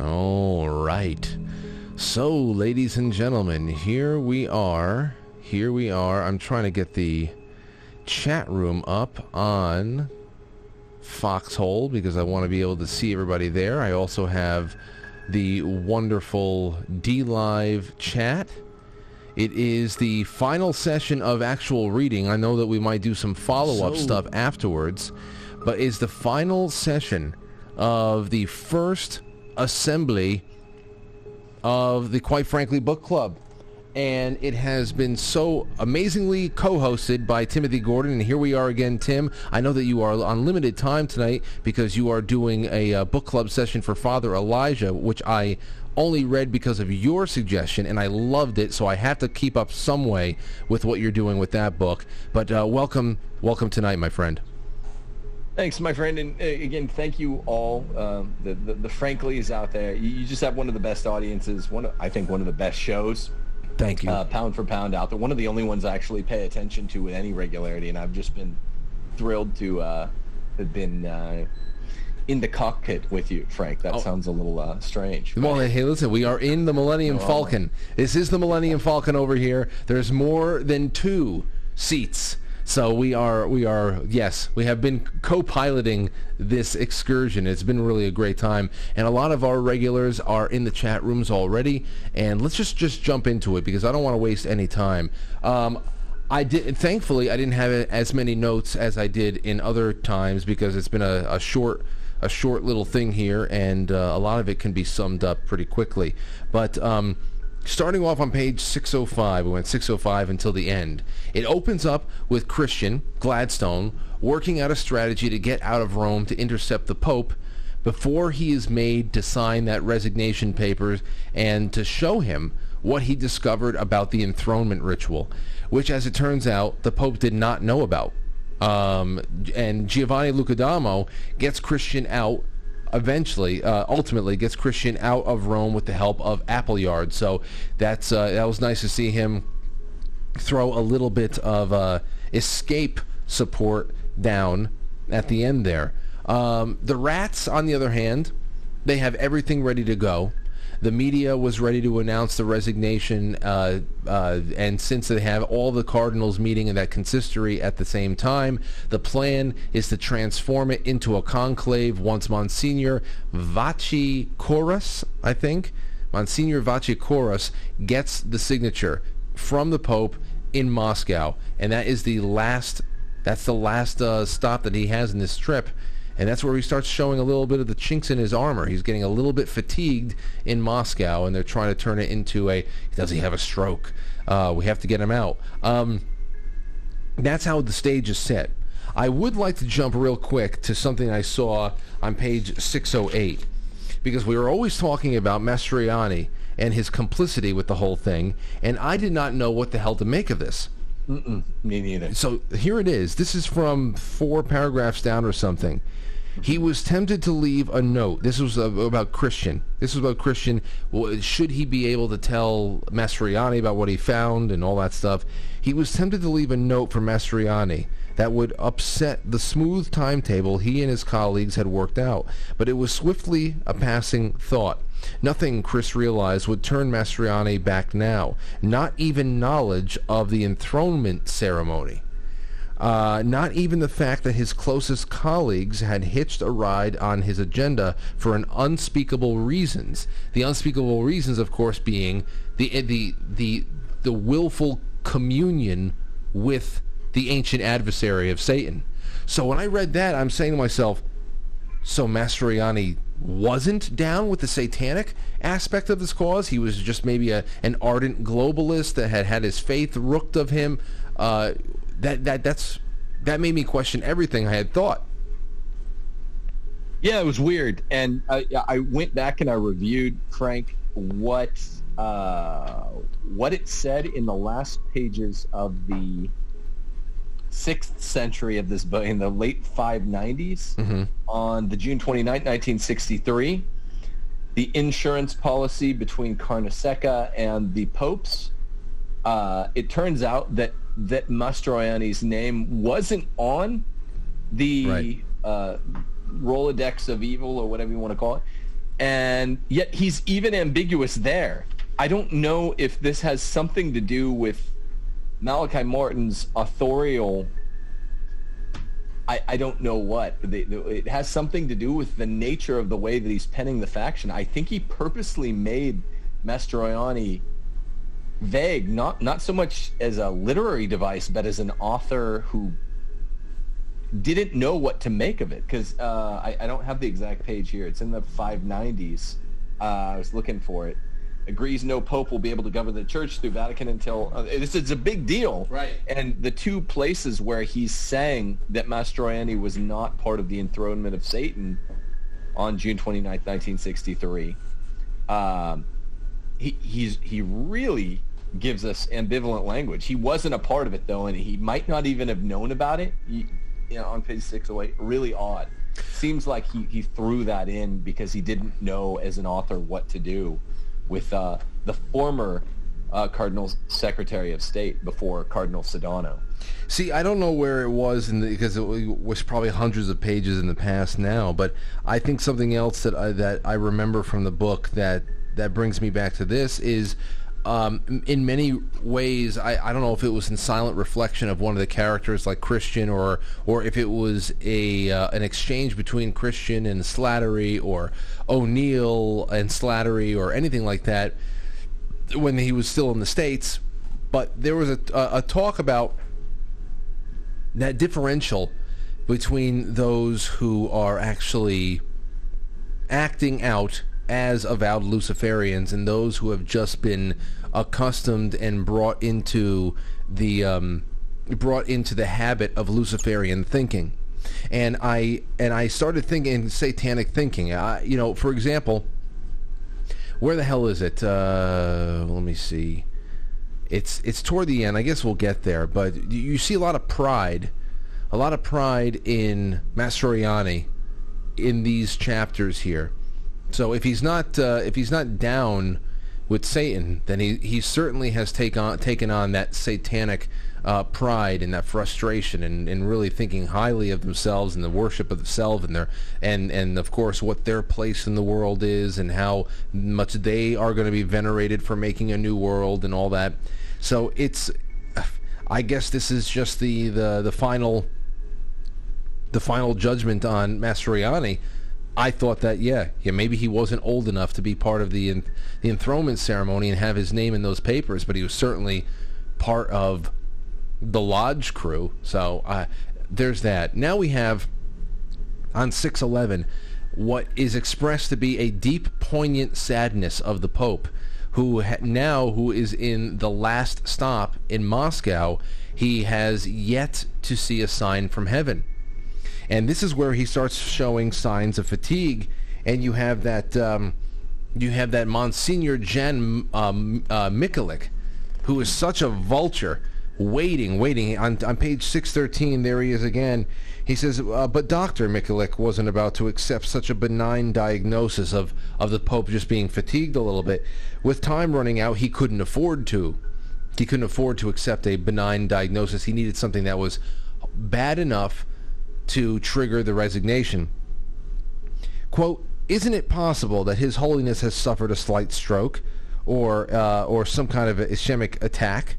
All right. So, ladies and gentlemen, here we are. Here we are. I'm trying to get the chat room up on Foxhole because I want to be able to see everybody there. I also have the wonderful D Live chat. It is the final session of actual reading. I know that we might do some follow up So- stuff afterwards, but it's the final session of the first assembly of the Quite Frankly Book Club. And it has been so amazingly co-hosted by Timothy Gordon. And here we are again, Tim. I know that you are on limited time tonight because you are doing a uh, book club session for Father Elijah, which I only read because of your suggestion, and I loved it. So I have to keep up some way with what you're doing with that book. But uh, welcome, welcome tonight, my friend. Thanks, my friend, and uh, again, thank you all. Um, the, the the Franklies out there, you, you just have one of the best audiences. One, of, I think, one of the best shows. Thank you. Uh, pound for pound out there. One of the only ones I actually pay attention to with any regularity, and I've just been thrilled to uh, have been uh, in the cockpit with you, Frank. That sounds a little uh, strange. Well, hey, listen, we are in the Millennium No, Falcon. This is the Millennium Falcon over here. There's more than two seats. So we are, we are, yes, we have been co-piloting this excursion. It's been really a great time, and a lot of our regulars are in the chat rooms already. And let's just just jump into it because I don't want to waste any time. Um, I did. Thankfully, I didn't have as many notes as I did in other times because it's been a, a short a short little thing here, and uh, a lot of it can be summed up pretty quickly. But um, starting off on page 605, we went 605 until the end. It opens up with Christian Gladstone working out a strategy to get out of Rome to intercept the Pope before he is made to sign that resignation papers and to show him what he discovered about the enthronement ritual, which, as it turns out, the Pope did not know about. Um, and Giovanni Lucadamo gets Christian out eventually, uh, ultimately gets Christian out of Rome with the help of Appleyard. So that's uh, that was nice to see him throw a little bit of uh, escape support down at the end there. Um, the rats, on the other hand, they have everything ready to go. The media was ready to announce the resignation, uh, uh, and since they have all the cardinals meeting in that consistory at the same time, the plan is to transform it into a conclave once Monsignor Vacicoras, I think, Monsignor Vacicoras gets the signature from the Pope in Moscow, and that is the last. That's the last uh, stop that he has in this trip, and that's where he starts showing a little bit of the chinks in his armor. He's getting a little bit fatigued in Moscow, and they're trying to turn it into a. Does he have a stroke? Uh, we have to get him out. Um, that's how the stage is set. I would like to jump real quick to something I saw on page 608 because we were always talking about Mastriani and his complicity with the whole thing, and I did not know what the hell to make of this. Mm-mm, me neither. So here it is. This is from four paragraphs down or something. He was tempted to leave a note. This was about Christian. This was about Christian. Should he be able to tell Mastriani about what he found and all that stuff? He was tempted to leave a note for Mastriani that would upset the smooth timetable he and his colleagues had worked out. But it was swiftly a passing thought. Nothing, Chris realized, would turn Mastriani back now. Not even knowledge of the enthronement ceremony. Uh, not even the fact that his closest colleagues had hitched a ride on his agenda for an unspeakable reasons. The unspeakable reasons, of course, being the the the the willful communion with the ancient adversary of Satan. So when I read that, I'm saying to myself, so Mastriani wasn't down with the satanic aspect of this cause. He was just maybe a, an ardent globalist that had had his faith rooked of him. Uh, that that that's that made me question everything I had thought. Yeah, it was weird, and I, I went back and I reviewed Frank what uh, what it said in the last pages of the sixth century of this book in the late 590s Mhm. on the June 29th, 1963. the insurance policy between Carnesecca and the popes. Uh, it turns out that that Mastroianni's name wasn't on the Right. uh, Rolodex of evil or whatever you want to call it, and yet he's even ambiguous there. I don't know if this has something to do with Malachi Martin's authorial. I, I don't know what. The- the- It has something to do with the nature of the way that he's penning the faction. I think he purposely made Mastroianni vague, not not so much as a literary device, but as an author who didn't know what to make of it. Because uh, I, I don't have the exact page here. It's in the 590s. Uh, I was looking for it. Agrees no pope will be able to govern the church through Vatican until uh, this is a big deal. Right. And the two places where he's saying that Mastroianni was not part of the enthronement of Satan on June 29th, 1963. Um, he he's he really gives us ambivalent language. He wasn't a part of it though, and he might not even have known about it. You, you know, on page six oh eight, really odd. Seems like he he threw that in because he didn't know as an author what to do with uh, the former uh, Cardinal Secretary of State before Cardinal Sedano. See, I don't know where it was in the, because it was probably hundreds of pages in the past now, but I think something else that I, that I remember from the book that that brings me back to this is um, in many ways I, I don't know if it was in silent reflection of one of the characters like Christian or or if it was a uh, an exchange between Christian and Slattery or O'Neill and Slattery or anything like that when he was still in the states. But there was a, a, a talk about that differential between those who are actually acting out as avowed Luciferians and those who have just been accustomed and brought into the um, brought into the habit of Luciferian thinking. And I and I started thinking satanic thinking. I, you know, for example, where the hell is it? Uh, let me see. It's it's toward the end. I guess we'll get there. But you see a lot of pride, a lot of pride in Mastroianni in these chapters here. So if he's not uh, if he's not down with Satan, then he, he certainly has take on, taken on that satanic uh, pride and that frustration and, and really thinking highly of themselves and the worship of themselves and their and and of course what their place in the world is and how much they are going to be venerated for making a new world and all that. So it's I guess this is just the the, the final the final judgment on Mastroianni. I thought that yeah, yeah, maybe he wasn't old enough to be part of the the enthronement ceremony and have his name in those papers, but he was certainly part of the lodge crew. So uh, there's that. Now we have on 611 what is expressed to be a deep, poignant sadness of the Pope, who ha- now who is in the last stop in Moscow. He has yet to see a sign from heaven. And this is where he starts showing signs of fatigue, and you have that um, you have that Monsignor Jan um, uh, Mikulik, who is such a vulture, waiting, waiting. On, on page 613, there he is again. He says, uh, but Dr. Mikulik wasn't about to accept such a benign diagnosis of, of the Pope just being fatigued a little bit. With time running out, he couldn't afford to. He couldn't afford to accept a benign diagnosis. He needed something that was bad enough to trigger the resignation. Quote, isn't it possible that His Holiness has suffered a slight stroke or, uh, or some kind of ischemic attack?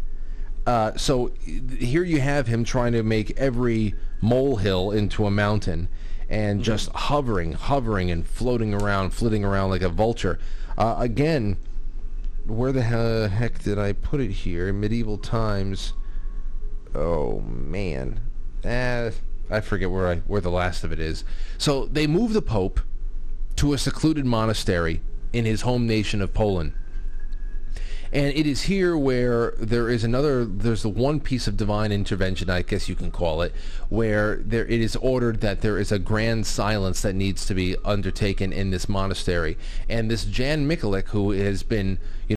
Uh, so here you have him trying to make every molehill into a mountain and just hovering, hovering and floating around, flitting around like a vulture. Uh, again, where the heck did I put it here? Medieval times. Oh man, uh, I forget where I where the last of it is. So they move the Pope to a secluded monastery in his home nation of Poland. And it is here where there is another, there's the one piece of divine intervention, I guess you can call it, where there it is ordered that there is a grand silence that needs to be undertaken in this monastery. And this Jan Mikulik, who has been, you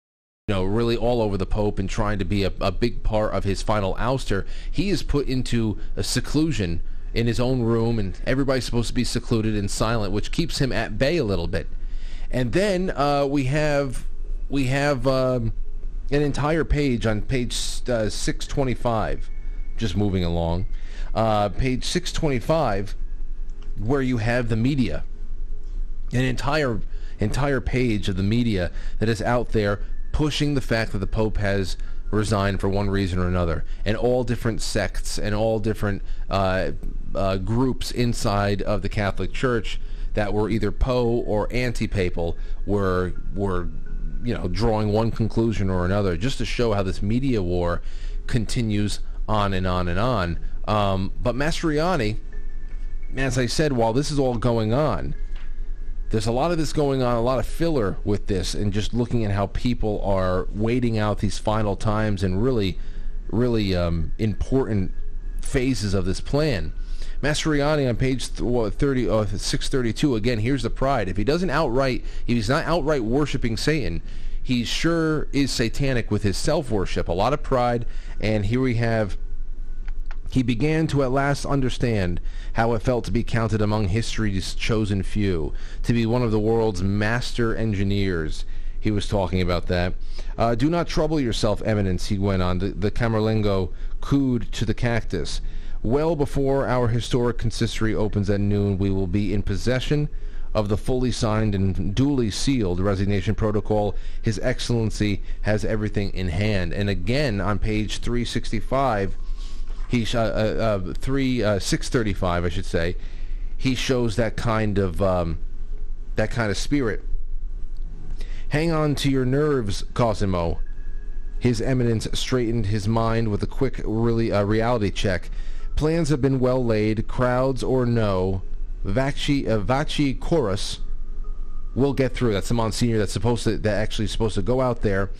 know, really all over the Pope and trying to be a, a big part of his final ouster, he is put into a seclusion in his own room, and everybody's supposed to be secluded and silent, which keeps him at bay a little bit. And then uh, we have we have um, an entire page on page uh, 625, just moving along, uh, page 625, where you have the media, an entire entire page of the media that is out there pushing the fact that the Pope has resigned for one reason or another, and all different sects and all different uh, uh, groups inside of the Catholic Church that were either po or anti-papal were were you know drawing one conclusion or another, just to show how this media war continues on and on and on. Um, but Mastriani, as I said, while this is all going on, there's a lot of this going on, a lot of filler with this, and just looking at how people are waiting out these final times and really, really um, important phases of this plan. Mastriani on page 30, uh, 632, again, here's the pride. If he doesn't outright, if he's not outright worshiping Satan, he sure is satanic with his self-worship. A lot of pride, and here we have he began to at last understand how it felt to be counted among history's chosen few, to be one of the world's master engineers. He was talking about that. Uh, do not trouble yourself, Eminence, he went on. The, the Camerlengo cooed to the cactus. Well before our historic consistory opens at noon, we will be in possession of the fully signed and duly sealed resignation protocol. His Excellency has everything in hand. And again, on page 365, he uh, uh, uh, three uh, six thirty five, I should say. He shows that kind of um, that kind of spirit. Hang on to your nerves, Cosimo. His Eminence straightened his mind with a quick really uh, reality check. Plans have been well laid, crowds or no. Vaci uh, Vaci Chorus will get through. That's the Monsignor that's supposed to that actually supposed to go out there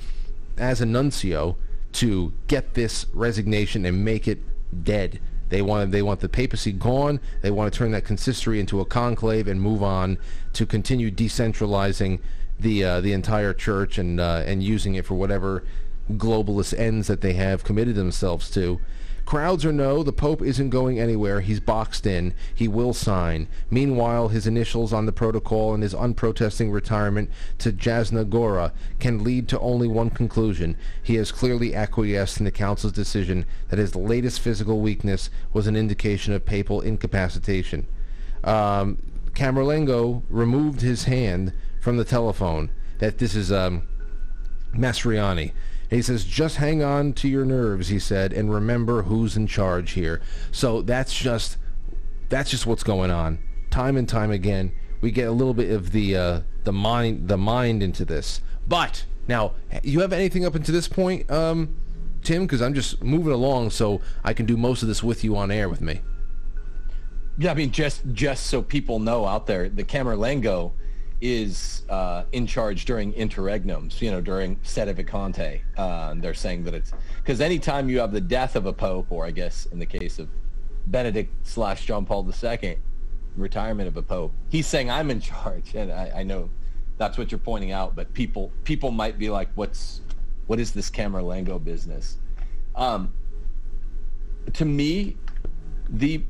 as a nuncio to get this resignation and make it dead. They want they want the papacy gone. They want to turn that consistory into a conclave and move on to continue decentralizing the uh, the entire church and uh, and using it for whatever globalist ends that they have committed themselves to. Crowds or no, the Pope isn't going anywhere. He's boxed in. He will sign. Meanwhile, his initials on the protocol and his unprotesting retirement to Jasna Gora can lead to only one conclusion. He has clearly acquiesced in the Council's decision that his latest physical weakness was an indication of papal incapacitation. Um, Camerlengo removed his hand from the telephone. That this is um, Mastriani he says, just hang on to your nerves, he said, and remember who's in charge here. So that's just that's just what's going on. Time and time again, we get a little bit of the uh, the mind the mind into this. But now, you have anything up until this point, um, Tim? Because I'm just moving along, so I can do most of this with you on air with me. Yeah, I mean, just just so people know out there, the Camerlengo is uh, in charge during interregnums, you know, during sedevacante. Uh, they're saying that it's because anytime you have the death of a pope, or I guess in the case of Benedict slash John Paul II, retirement of a pope, he's saying I'm in charge, and I, I know that's what you're pointing out. But people people might be like, what's what is this Camerlengo business? Um, to me, the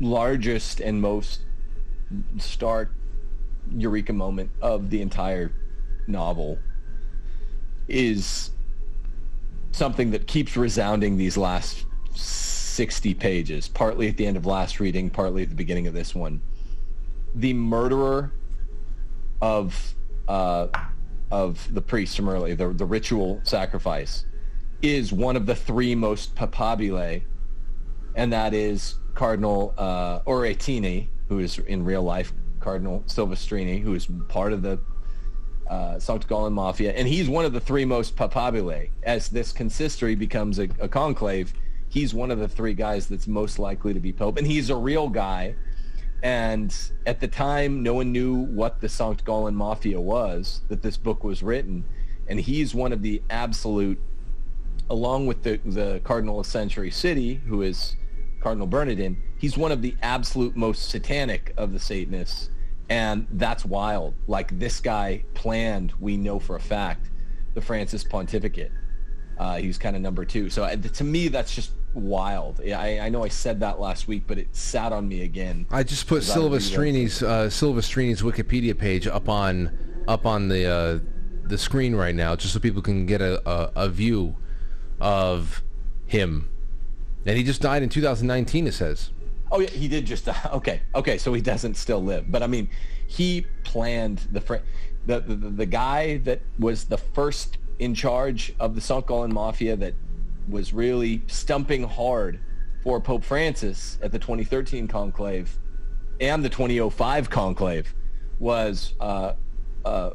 largest and most stark eureka moment of the entire novel is something that keeps resounding these last 60 pages, partly at the end of last reading, partly at the beginning of this one. The murderer of uh, of the priest from early, the, the ritual sacrifice, is one of the three most papabile, and that is Cardinal uh, Aureatini, who is in real life Cardinal Silvestrini, who is part of the uh, Gallen Mafia, and he's one of the three most papabile. As this consistory becomes a, a, conclave, he's one of the three guys that's most likely to be pope, and he's a real guy. And at the time, no one knew what the Sankt Gallen Mafia was that this book was written, and he's one of the absolute, along with the the Cardinal of Century City, who is Cardinal Bernardin. He's one of the absolute most satanic of the Satanists and that's wild. Like this guy planned, we know for a fact, the Francis pontificate. Uh, he was kind of number two. So uh, to me, that's just wild. I, I know I said that last week, but it sat on me again. I just put Silvestrini's uh, Silvestrini's Wikipedia page up on up on the uh, the screen right now, just so people can get a, a, a view of him. And he just died in 2019. It says. Oh yeah, he did just die. Okay, okay, so he doesn't still live, but I mean, he planned the fr- the, the the guy that was the first in charge of the St. Gallen Mafia that was really stumping hard for Pope Francis at the 2013 conclave and the 2005 conclave was uh, uh,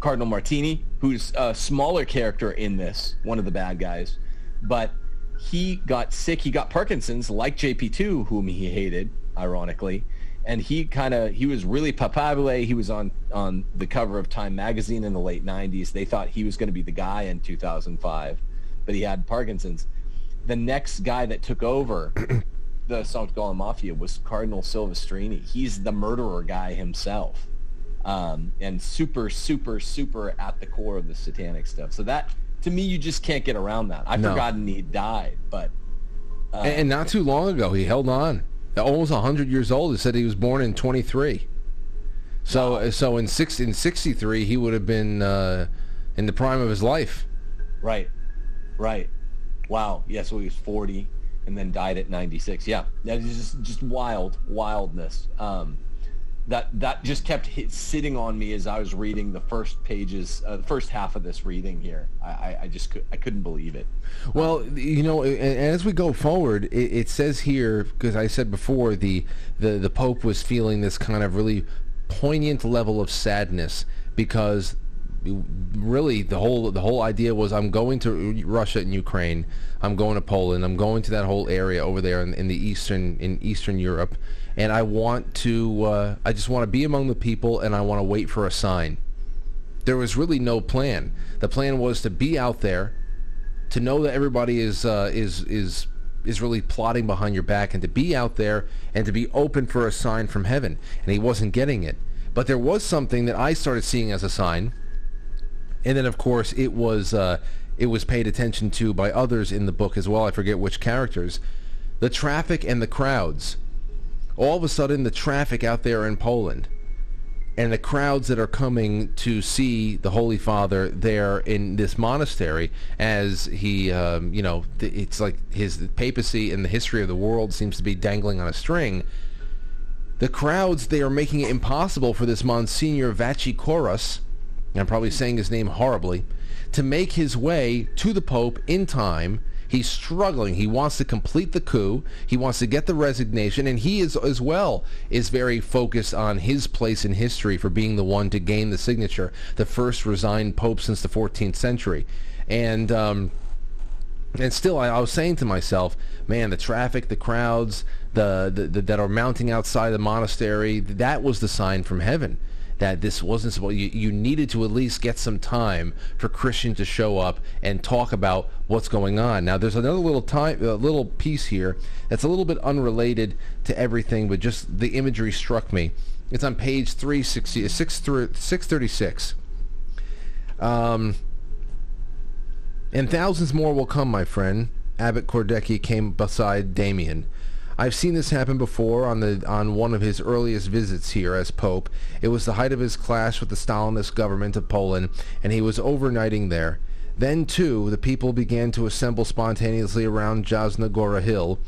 Cardinal Martini, who's a smaller character in this, one of the bad guys, but he got sick. He got Parkinson's, like JP2, whom he hated, ironically, and he kind of he was really papabile. He was on on the cover of Time magazine in the late '90s. They thought he was going to be the guy in 2005, but he had Parkinson's. The next guy that took over the St. Gallen Mafia was Cardinal Silvestrini. He's the murderer guy himself, um, and super, super, super at the core of the satanic stuff. So that to me, you just can't get around that. I've no. forgotten he died, but uh, and, and not too long ago he held on almost 100 years old. He said he was born in 23. So wow. so in six in 63 he would have been uh, in the prime of his life. Right. Right. Wow. Yeah, so he was 40 and then died at 96. Yeah. That is just just wild wildness. Um, that that just kept hit, sitting on me as I was reading the first pages, uh, the first half of this reading here. I, I just could, I couldn't believe it. Well, you know, as we go forward, it, it says here because I said before the, the the Pope was feeling this kind of really poignant level of sadness because really the whole the whole idea was I'm going to Russia and Ukraine, I'm going to Poland, I'm going to that whole area over there in, in the eastern in Eastern Europe and I want to uh, I just want to be among the people and I want to wait for a sign. There was really no plan. The plan was to be out there, to know that everybody is uh, is is is really plotting behind your back, and to be out there and to be open for a sign from heaven. And he wasn't getting it. But there was something that I started seeing as a sign, and then of course it was uh, it was paid attention to by others in the book as well. I forget which characters. The traffic and the crowds all of a sudden the traffic out there in Poland and the crowds that are coming to see the Holy Father there in this monastery as he, um, you know, it's like his papacy and the history of the world seems to be dangling on a string. The crowds, they are making it impossible for this Monsignor Vachikoros, I'm probably saying his name horribly, to make his way to the Pope in time He's struggling. He wants to complete the coup. He wants to get the resignation, and he is as well is very focused on his place in history for being the one to gain the signature, the first resigned pope since the 14th century, and. Um, and still, I, I, was saying to myself, man, the traffic, the crowds, the, the, the that are mounting outside the monastery, that was the sign from heaven that this wasn't supposed. You, you needed to at least get some time for Christian to show up and talk about what's going on. Now, there's another little time, a little piece here that's a little bit unrelated to everything, but just the imagery struck me. It's on page 360, 636. Um, and thousands more will come, my friend. Abbot Kordecki came beside Damien. I've seen this happen before on the on one of his earliest visits here as Pope. It was the height of his clash with the Stalinist government of Poland, and he was overnighting there. Then, too, the people began to assemble spontaneously around Jasna Gora Hill.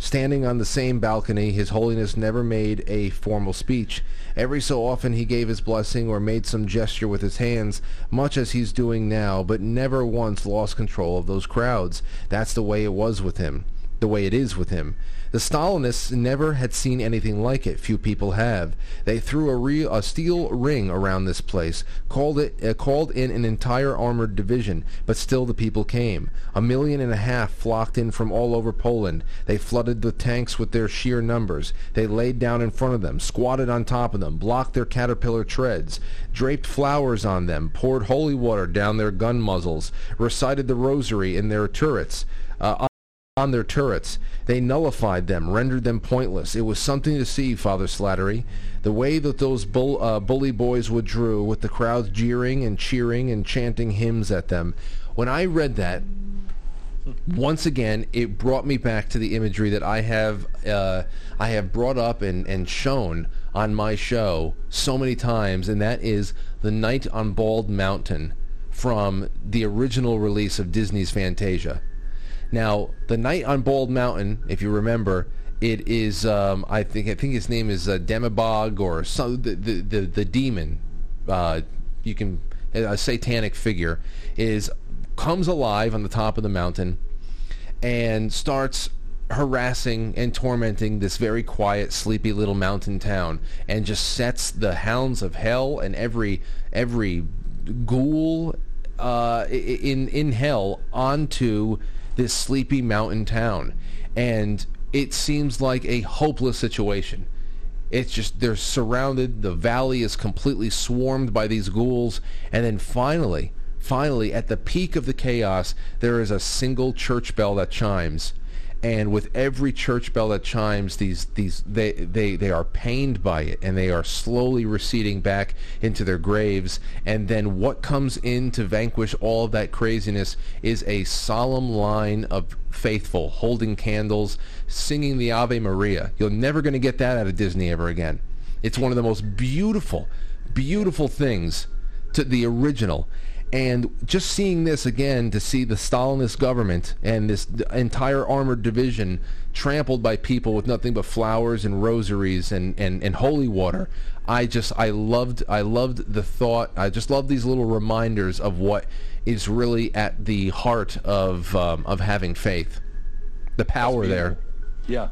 Standing on the same balcony, His Holiness never made a formal speech. Every so often he gave his blessing or made some gesture with his hands, much as he's doing now, but never once lost control of those crowds. That's the way it was with him, the way it is with him. The Stalinists never had seen anything like it. Few people have. They threw a, real, a steel ring around this place, called it uh, called in an entire armored division, but still the people came. A million and a half flocked in from all over Poland. They flooded the tanks with their sheer numbers. They laid down in front of them, squatted on top of them, blocked their caterpillar treads, draped flowers on them, poured holy water down their gun muzzles, recited the rosary in their turrets. Uh, on their turrets. They nullified them, rendered them pointless. It was something to see, Father Slattery. The way that those bull, uh, bully boys withdrew, with the crowds jeering and cheering and chanting hymns at them. When I read that, once again, it brought me back to the imagery that I have uh, I have brought up and, and shown on my show so many times, and that is the Night on Bald Mountain from the original release of Disney's Fantasia. Now, the Night on Bald Mountain, if you remember, it is um, I think I think his name is uh, Demibog or some the the the, the demon. Uh, you can a satanic figure is comes alive on the top of the mountain and starts harassing and tormenting this very quiet, sleepy little mountain town, and just sets the hounds of hell and every every ghoul uh, in in hell onto this sleepy mountain town, and it seems like a hopeless situation. It's just they're surrounded. The valley is completely swarmed by these ghouls, and then finally, finally, at the peak of the chaos, there is a single church bell that chimes, and with every church bell that chimes these these they they they are pained by it and they are slowly receding back into their graves. And then what comes in to vanquish all of that craziness is a solemn line of faithful holding candles singing the ave maria. You're never going to get that out of disney ever again. It's one of the most beautiful beautiful things to the original and just seeing this again to see the Stalinist government and this entire armored division trampled by people with nothing but flowers and rosaries and, and, and holy water, I just I loved I loved the thought. I just love these little reminders of what is really at the heart of um, of having faith. The power there. Yeah.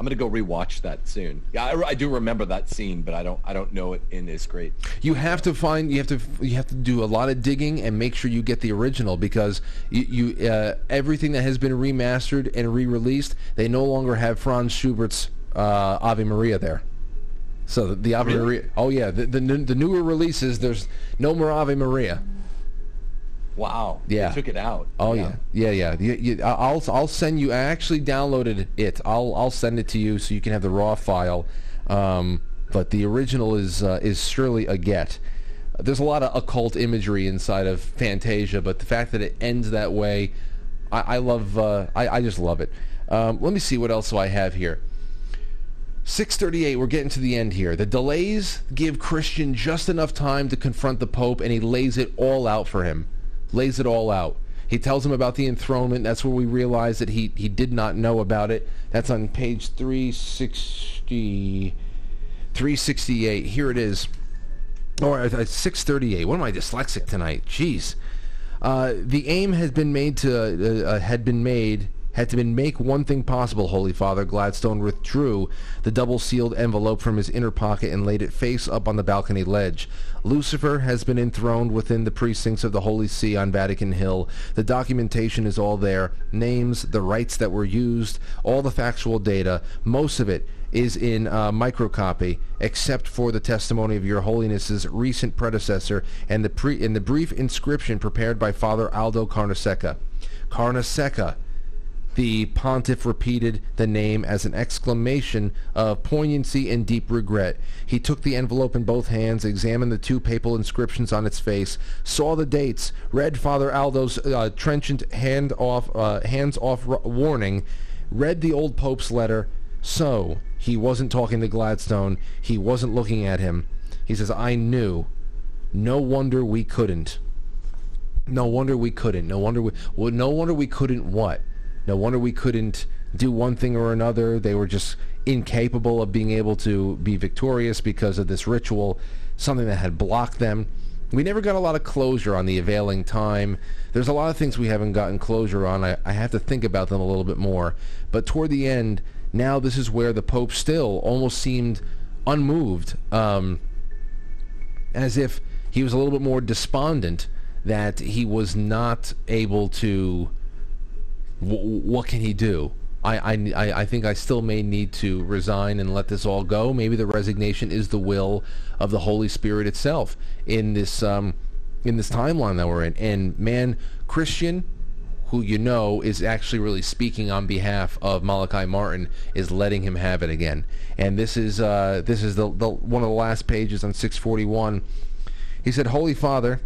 I'm gonna go rewatch that soon. Yeah, I, I, do remember that scene, but I don't I don't know it in as great. You have to find you have to you have to do a lot of digging and make sure you get the original because you, you uh, everything that has been remastered and re-released they no longer have Franz Schubert's uh, Ave Maria there. So the, the Ave really? Maria. Oh yeah, the, the the newer releases there's no more Ave Maria. Wow. Yeah. They took it out. Oh yeah. Yeah, yeah. yeah. You, you, I'll I'll send you. I actually downloaded it. I'll I'll send it to you so you can have the raw file. Um, but the original is uh, is surely a get. There's a lot of occult imagery inside of Fantasia, but the fact that it ends that way, I, I love. Uh, I I just love it. Um, let me see what else do I have here. 638, we're getting to the end here. The delays give Christian just enough time to confront the Pope, and he lays it all out for him lays it all out. He tells him about the enthronement. That's where we realize that he, he did not know about it. That's on page 360, 368. Here it is. Or uh, 638. What am I dyslexic tonight? Jeez. Uh, the aim has been made to uh, uh had been made had to make one thing possible, Holy Father, Gladstone withdrew the double-sealed envelope from his inner pocket and laid it face up on the balcony ledge. Lucifer has been enthroned within the precincts of the Holy See on Vatican Hill. The documentation is all there. Names, the rites that were used, all the factual data. Most of it is in microcopy, except for the testimony of Your Holiness's recent predecessor and the, pre- the brief inscription prepared by Father Aldo Carnesecca. Carnesecca the pontiff repeated the name as an exclamation of poignancy and deep regret. He took the envelope in both hands, examined the two papal inscriptions on its face, saw the dates, read Father Aldo's uh, trenchant hand off, uh, hands off r- warning, read the old pope's letter. So he wasn't talking to Gladstone. He wasn't looking at him. He says, "I knew. No wonder we couldn't. No wonder we couldn't. No wonder we. Well, no wonder we couldn't. What? No wonder we couldn't do one thing or another. They were just incapable of being able to be victorious because of this ritual, something that had blocked them. We never got a lot of closure on the availing time. There's a lot of things we haven't gotten closure on. I, I have to think about them a little bit more. But toward the end, now this is where the Pope still almost seemed unmoved, um, as if he was a little bit more despondent that he was not able to w- what can he do? I, I, I think I still may need to resign and let this all go. Maybe the resignation is the will of the Holy Spirit itself in this um, in this timeline that we're in. And man, Christian, who you know is actually really speaking on behalf of Malachi Martin, is letting him have it again. And this is uh, this is the, the one of the last pages on 641. He said, "Holy Father."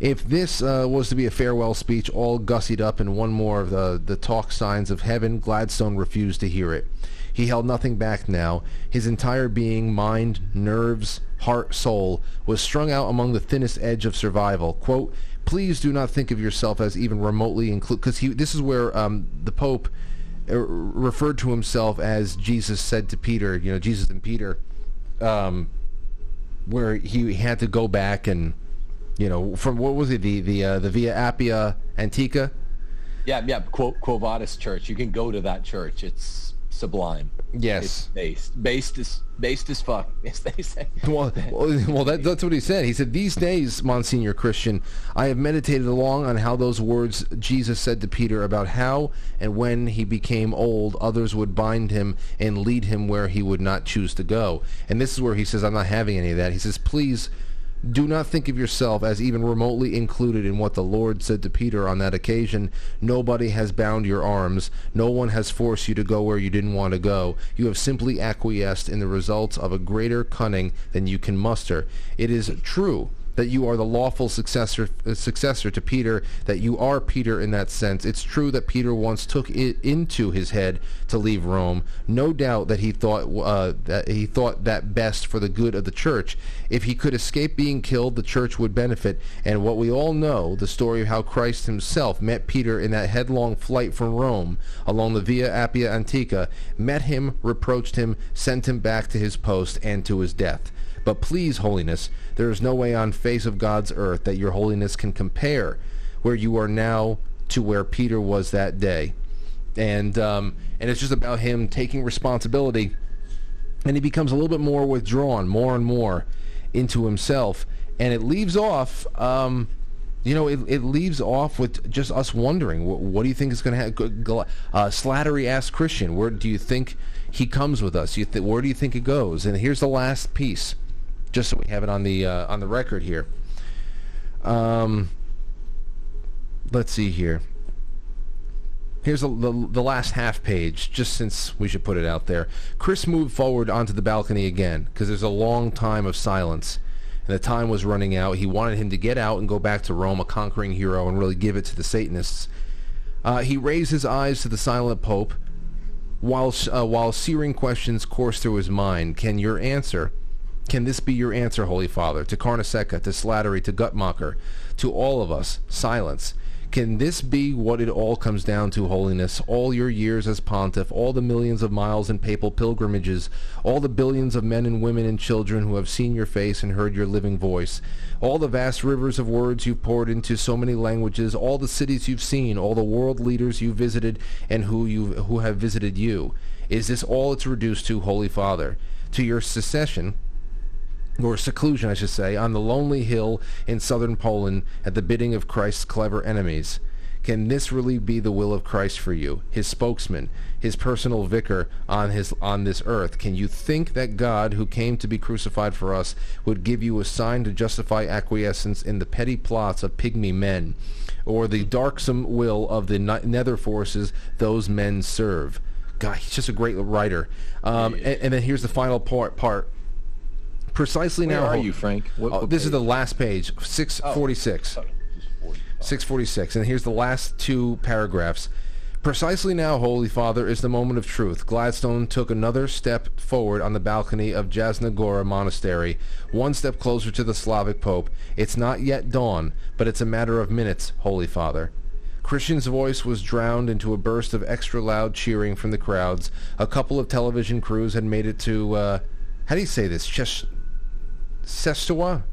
If this uh, was to be a farewell speech, all gussied up in one more of the, the talk signs of heaven, Gladstone refused to hear it. He held nothing back now. His entire being, mind, nerves, heart, soul, was strung out among the thinnest edge of survival. Quote, please do not think of yourself as even remotely include, because this is where um, the Pope uh, referred to himself as Jesus said to Peter, you know, Jesus and Peter, um, where he had to go back and, you know, from what was it, the the uh, the Via Appia Antica? Yeah, yeah, Quo, Quo Vadis Church. You can go to that church. It's sublime. Yes, it's based, based as based as fuck, as they say. Well, well, that, that's what he said. He said, "These days, Monsignor Christian, I have meditated long on how those words Jesus said to Peter about how and when he became old, others would bind him and lead him where he would not choose to go." And this is where he says, "I'm not having any of that." He says, "Please." Do not think of yourself as even remotely included in what the Lord said to Peter on that occasion. Nobody has bound your arms. No one has forced you to go where you didn't want to go. You have simply acquiesced in the results of a greater cunning than you can muster. It is true that you are the lawful successor uh, successor to Peter, that you are Peter in that sense. It's true that Peter once took it into his head to leave Rome. No doubt that he thought uh, that he thought that best for the good of the church. If he could escape being killed, the church would benefit. And what we all know, the story of how Christ himself met Peter in that headlong flight from Rome along the Via Appia Antica, met him, reproached him, sent him back to his post and to his death. But please, holiness, there is no way on face of God's earth that your holiness can compare where you are now to where Peter was that day. And um, and it's just about him taking responsibility, and he becomes a little bit more withdrawn, more and more into himself, and it leaves off. Um, you know, it, it leaves off with just us wondering, what, what do you think is going to happen? Uh, Slattery asked Christian, where do you think he comes with us? You th- where do you think it goes? And here's the last piece just so we have it on the uh, on the record here. Um, let's see here. Here's the, the, the last half page, just since we should put it out there. Chris moved forward onto the balcony again because there's a long time of silence, and the time was running out. He wanted him to get out and go back to Rome, a conquering hero, and really give it to the Satanists. Uh, he raised his eyes to the silent Pope, while uh, while searing questions coursed through his mind. Can your answer? Can this be your answer, Holy Father, to Carnesecca, to Slattery, to Guttmacher, to all of us? Silence. Can this be what it all comes down to, Holiness? All your years as pontiff, all the millions of miles in papal pilgrimages, all the billions of men and women and children who have seen your face and heard your living voice, all the vast rivers of words you've poured into so many languages, all the cities you've seen, all the world leaders you visited and who you who have visited you. Is this all it's reduced to, Holy Father? To your secession, or seclusion, I should say, on the lonely hill in southern Poland at the bidding of Christ's clever enemies. Can this really be the will of Christ for you, his spokesman, his personal vicar on his on this earth? Can you think that God, who came to be crucified for us, would give you a sign to justify acquiescence in the petty plots of pygmy men, or the darksome will of the nether forces those men serve? God, he's just a great writer. Um, and, and then here's the final part. Part precisely Where now. are you, Frank? What, what this page? is the last page, 646. Oh. 646. And here's the last two paragraphs. Precisely now, Holy Father, is the moment of truth. Gladstone took another step forward on the balcony of Jasna Gora Monastery, one step closer to the Slavic Pope. It's not yet dawn, but it's a matter of minutes, Holy Father. Christian's voice was drowned into a burst of extra loud cheering from the crowds. A couple of television crews had made it to, uh, how do you say this? Ches- Sestowa.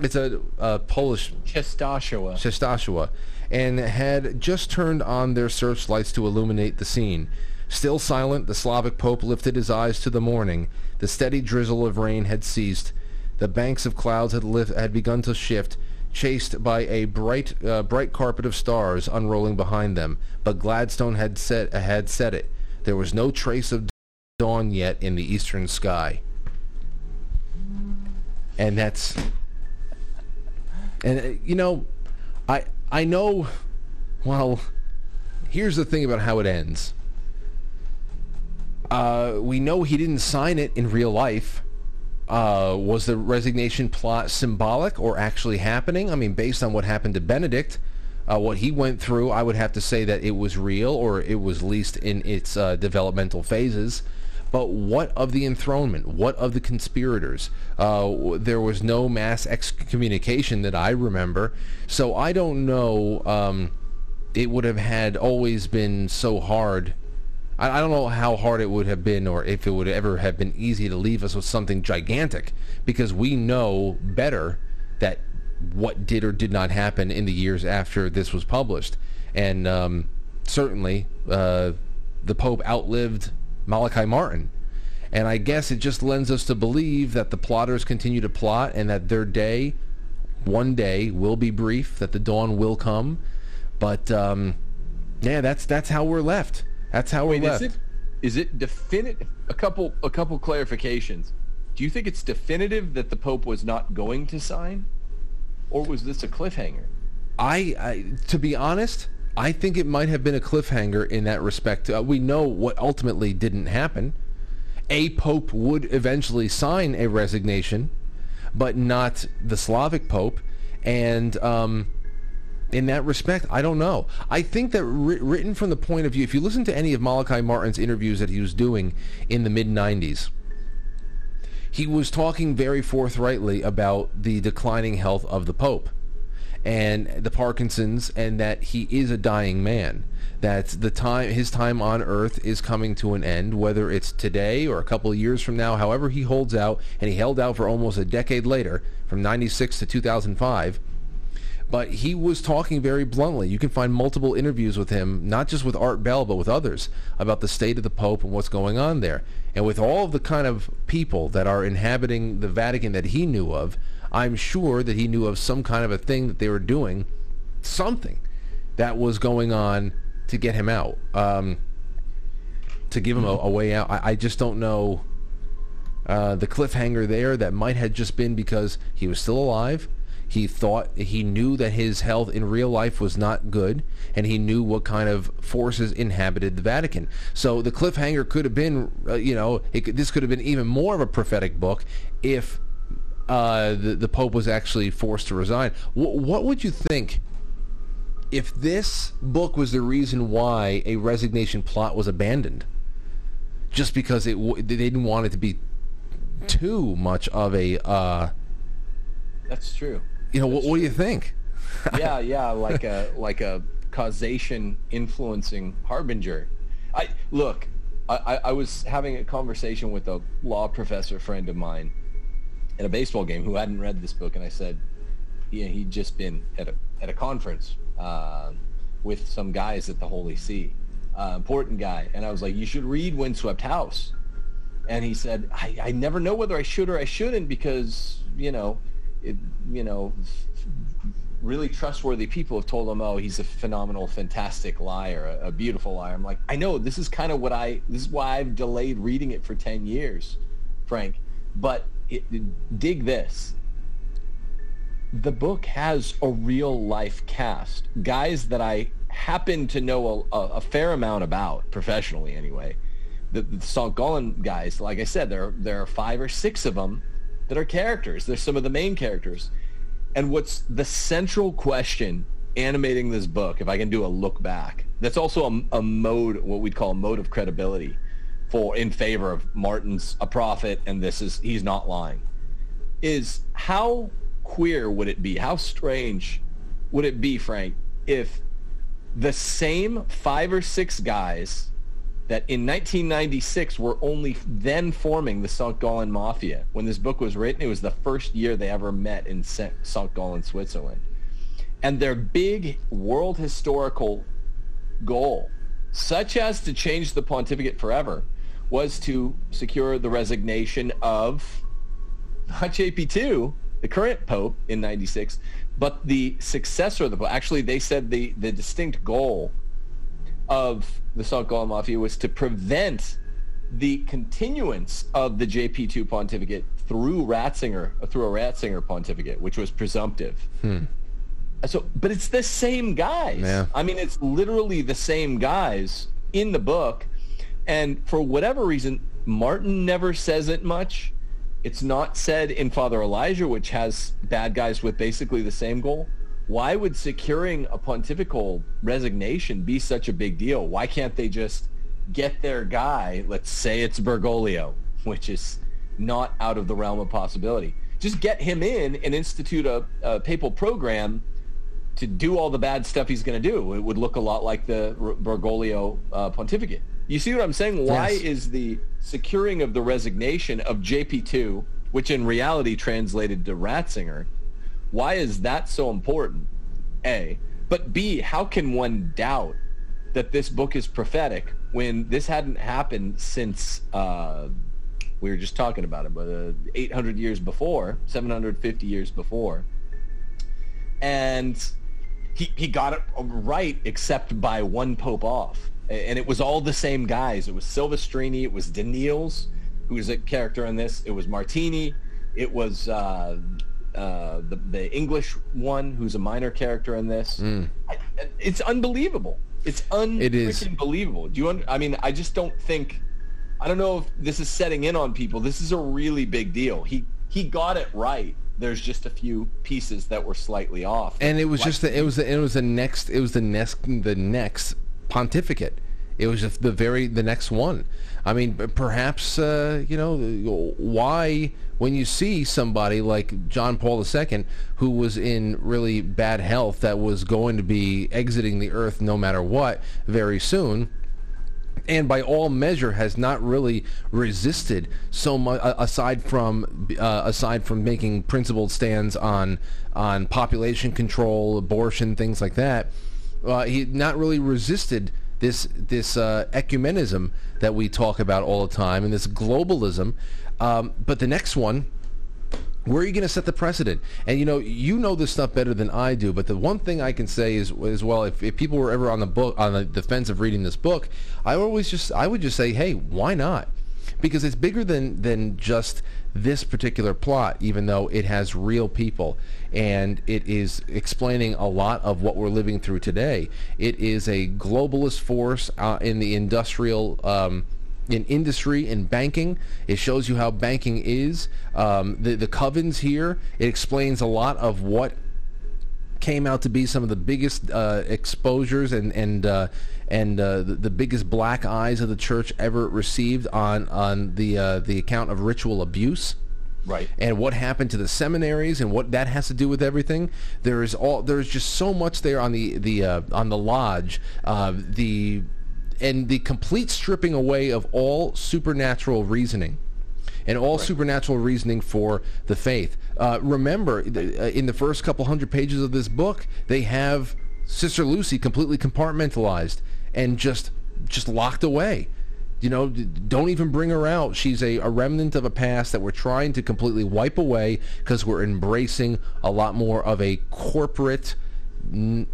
It's a, a Polish Częstochowa. Częstochowa, and had just turned on their searchlights to illuminate the scene. Still silent, the Slavic Pope lifted his eyes to the morning. The steady drizzle of rain had ceased. The banks of clouds had, lift, had begun to shift, chased by a bright, uh, bright carpet of stars unrolling behind them. But Gladstone had said, had said it. There was no trace of dawn yet in the eastern sky and that's and uh, you know i i know well here's the thing about how it ends uh, we know he didn't sign it in real life uh, was the resignation plot symbolic or actually happening? I mean, based on what happened to Benedict, uh, what he went through, I would have to say that it was real or it was least in its uh, developmental phases. But what of the enthronement? What of the conspirators? Uh, there was no mass excommunication that I remember. So I don't know. Um, it would have had always been so hard. I, I don't know how hard it would have been or if it would ever have been easy to leave us with something gigantic because we know better that what did or did not happen in the years after this was published. And um, certainly uh, the Pope outlived Malachi Martin. And I guess it just lends us to believe that the plotters continue to plot and that their day, one day, will be brief, that the dawn will come. But um, yeah, that's that's how we're left. That's how Wait, we're left. Is it, is it definitive? A couple a couple clarifications. Do you think it's definitive that the Pope was not going to sign, or was this a cliffhanger? I, I to be honest, I think it might have been a cliffhanger in that respect. Uh, we know what ultimately didn't happen. A pope would eventually sign a resignation, but not the Slavic pope. And um, in that respect, I don't know. I think that ri- written from the point of view, if you listen to any of Malachi Martin's interviews that he was doing in the mid 90s, he was talking very forthrightly about the declining health of the Pope and the Parkinson's and that he is a dying man. That the time his time on earth is coming to an end, whether it's today or a couple of years from now, however he holds out, and he held out for almost a decade later, from 96 to 2005. But he was talking very bluntly. You can find multiple interviews with him, not just with Art Bell, but with others, about the state of the Pope and what's going on there. And with all of the kind of people that are inhabiting the Vatican that he knew of, I'm sure that he knew of some kind of a thing that they were doing, something that was going on to get him out, um, to give him a, a way out. I, I, just don't know uh, the cliffhanger there. That might have just been because he was still alive. He thought he knew that his health in real life was not good, and he knew what kind of forces inhabited the Vatican. So the cliffhanger could have been, uh, you know, it, this could have been even more of a prophetic book if uh, the, the Pope was actually forced to resign. W- what would you think if this book was the reason why a resignation plot was abandoned? Just because it w- they didn't want it to be too much of a. Uh, That's true. You know, what, what do you think? yeah, yeah, like a like a causation influencing harbinger. I look. I, I was having a conversation with a law professor friend of mine at a baseball game who hadn't read this book, and I said, yeah, he'd just been at a at a conference uh, with some guys at the Holy See, uh, important guy, and I was like, you should read Windswept House, and he said, I, I never know whether I should or I shouldn't because you know, it you know, really trustworthy people have told him, oh, he's a phenomenal, fantastic liar, a, a beautiful liar. I'm like, I know this is kind of what I this is why I've delayed reading it for ten years, Frank, but it, dig this. The book has a real life cast, guys that I happen to know a, a fair amount about professionally, anyway. The, the St. Gallen guys, like I said, there there are five or six of them that are characters. They're some of the main characters. And what's the central question animating this book, if I can do a look back, that's also a, a mode, what we'd call a mode of credibility for in favor of Martin's a prophet and this is he's not lying is how queer would it be how strange would it be Frank if the same five or six guys that in 1996 were only then forming the St. Gallen Mafia. When this book was written, it was the first year they ever met in St. Gallen, Switzerland. And their big world historical goal, such as to change the pontificate forever, was to secure the resignation of not JP2, the current pope in 96, but the successor of the pope. Actually, they said the, the distinct goal of the St. Gallen Mafia was to prevent the continuance of the JP2 pontificate through Ratzinger, through a Ratzinger pontificate, which was presumptive. Hmm. So, but it's the same guys. Yeah. I mean, it's literally the same guys in the book and for whatever reason, Martin never says it much. It's not said in Father Elijah, which has bad guys with basically the same goal. Why would securing a pontifical resignation be such a big deal? Why can't they just get their guy, let's say it's Bergoglio, which is not out of the realm of possibility. Just get him in and institute a, a papal program to do all the bad stuff he's going to do. It would look a lot like the Bergoglio uh, pontificate. You see what I'm saying? Why yes. is the securing of the resignation of JP2, which in reality translated to Ratzinger, why is that so important? A. But B, how can one doubt that this book is prophetic when this hadn't happened since uh, we were just talking about it, but uh, 800 years before, 750 years before, and he he got it right except by one pope off, and it was all the same guys. It was Silvestrini, it was Danneels, who was a character in this. It was Martini, it was. Uh, uh, the the English one, who's a minor character in this, mm. I, it's unbelievable. It's un it is believable. Do you? Un- I mean, I just don't think I don't know if this is setting in on people. This is a really big deal. He he got it right. There's just a few pieces that were slightly off. And it was like, just the, it was the, it was the next it was the next the next pontificate. It was the very the next one. I mean, perhaps uh, you know why when you see somebody like John Paul II, who was in really bad health, that was going to be exiting the earth no matter what very soon and by all measure has not really resisted so much aside from uh, aside from making principled stands on on population control, abortion, things like that. Uh, he not really resisted this this uh, ecumenism that we talk about all the time and this globalism. Um, but the next one where are you going to set the precedent? And you know, you know this stuff better than I do. But the one thing I can say is, as well, if, if people were ever on the book on the defense of reading this book, I always just I would just say, hey, why not? Because it's bigger than than just this particular plot, even though it has real people and it is explaining a lot of what we're living through today. It is a globalist force uh, in the industrial. Um, in industry and banking. It shows you how banking is. Um, the the covens here. It explains a lot of what came out to be some of the biggest uh, exposures and and uh, and uh, the, the, biggest black eyes of the church ever received on on the uh, the account of ritual abuse. Right. And what happened to the seminaries and what that has to do with everything. There is all there's just so much there on the the uh, on the lodge. Uh, the and the complete stripping away of all supernatural reasoning and all right. supernatural reasoning for the faith. Uh, remember, uh, in the first couple hundred pages of this book, they have Sister Lucy completely compartmentalized and just just locked away. You know, don't even bring her out. She's a, a remnant of a past that we're trying to completely wipe away because we're embracing a lot more of a corporate